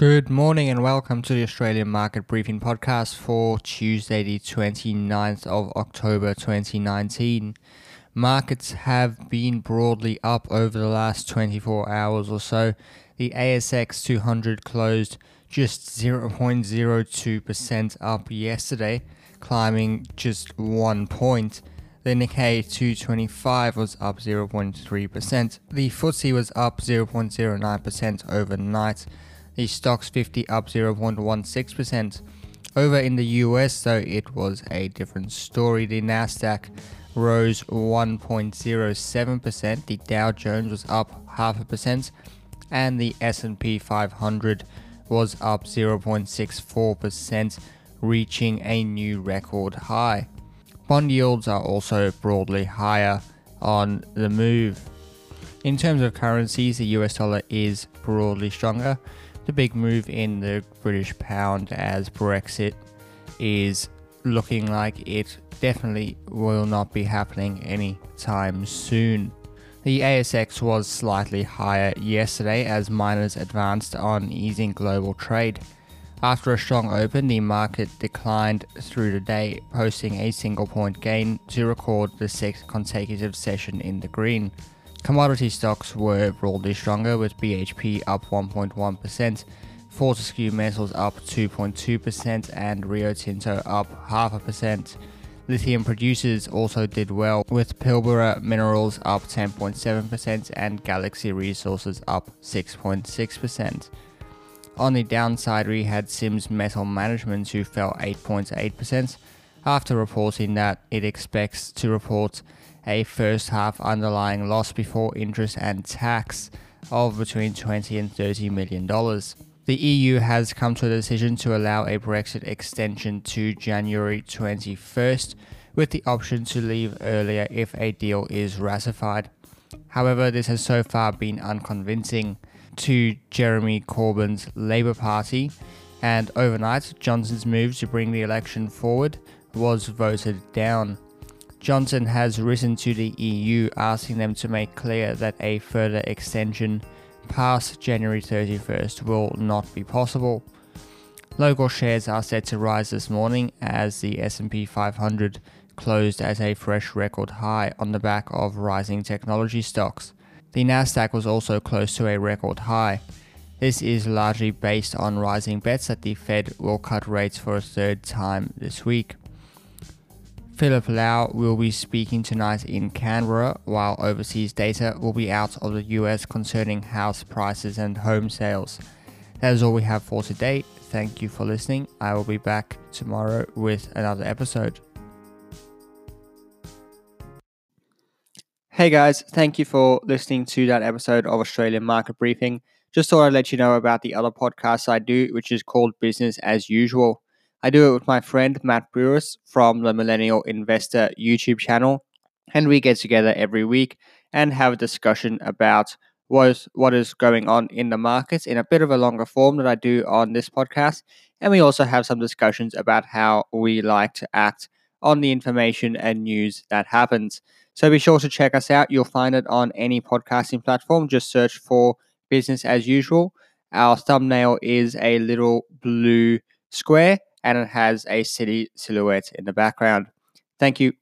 Good morning and welcome to the Australian Market Briefing Podcast for Tuesday, the 29th of October 2019. Markets have been broadly up over the last 24 hours or so. The ASX 200 closed just 0.02% up yesterday, climbing just one point. The Nikkei 225 was up 0.3%. The FTSE was up 0.09% overnight the Stoxx 50 up 0.16%. Over in the US, though, it was a different story. The Nasdaq rose 1.07%, the Dow Jones was up half a percent, and the S&P 500 was up 0.64%, reaching a new record high. Bond yields are also broadly higher on the move. In terms of currencies, the US dollar is broadly stronger the big move in the British pound as Brexit is looking like it definitely will not be happening anytime soon. The ASX was slightly higher yesterday as miners advanced on easing global trade. After a strong open, the market declined through the day, posting a single point gain to record the sixth consecutive session in the green. Commodity stocks were broadly stronger, with BHP up 1.1%, Fortescue Metals up 2.2%, and Rio Tinto up half a percent. Lithium producers also did well, with Pilbara Minerals up 10.7% and Galaxy Resources up 6.6%. On the downside, we had Sims Metal Management, who fell 8.8% after reporting that it expects to report a first half underlying loss before interest and tax of between 20 and 30 million dollars. The EU has come to a decision to allow a Brexit extension to January 21st with the option to leave earlier if a deal is ratified. However, this has so far been unconvincing to Jeremy Corbyn's Labour Party, and overnight, Johnson's move to bring the election forward was voted down. Johnson has written to the EU asking them to make clear that a further extension past January 31st will not be possible. Local shares are set to rise this morning as the S&P 500 closed at a fresh record high on the back of rising technology stocks. The Nasdaq was also close to a record high. This is largely based on rising bets that the Fed will cut rates for a third time this week. Philip Lowe will be speaking tonight in Canberra, while overseas data will be out of the US concerning house prices and home sales. That is all we have for today. Thank you for listening. I will be back tomorrow with another episode. Hey guys, thank you for listening to that episode of Australian Market Briefing. Just thought I'd let you know about the other podcast I do, which is called Business as Usual. I do it with my friend Matt Brewis from the Millennial Investor YouTube channel, and we get together every week and have a discussion about what is, what is going on in the markets in a bit of a longer form that I do on this podcast. And we also have some discussions about how we like to act on the information and news that happens. So be sure to check us out. You'll find it on any podcasting platform. Just search for business as usual. Our thumbnail is a little blue square and it has a city silhouette in the background. Thank you.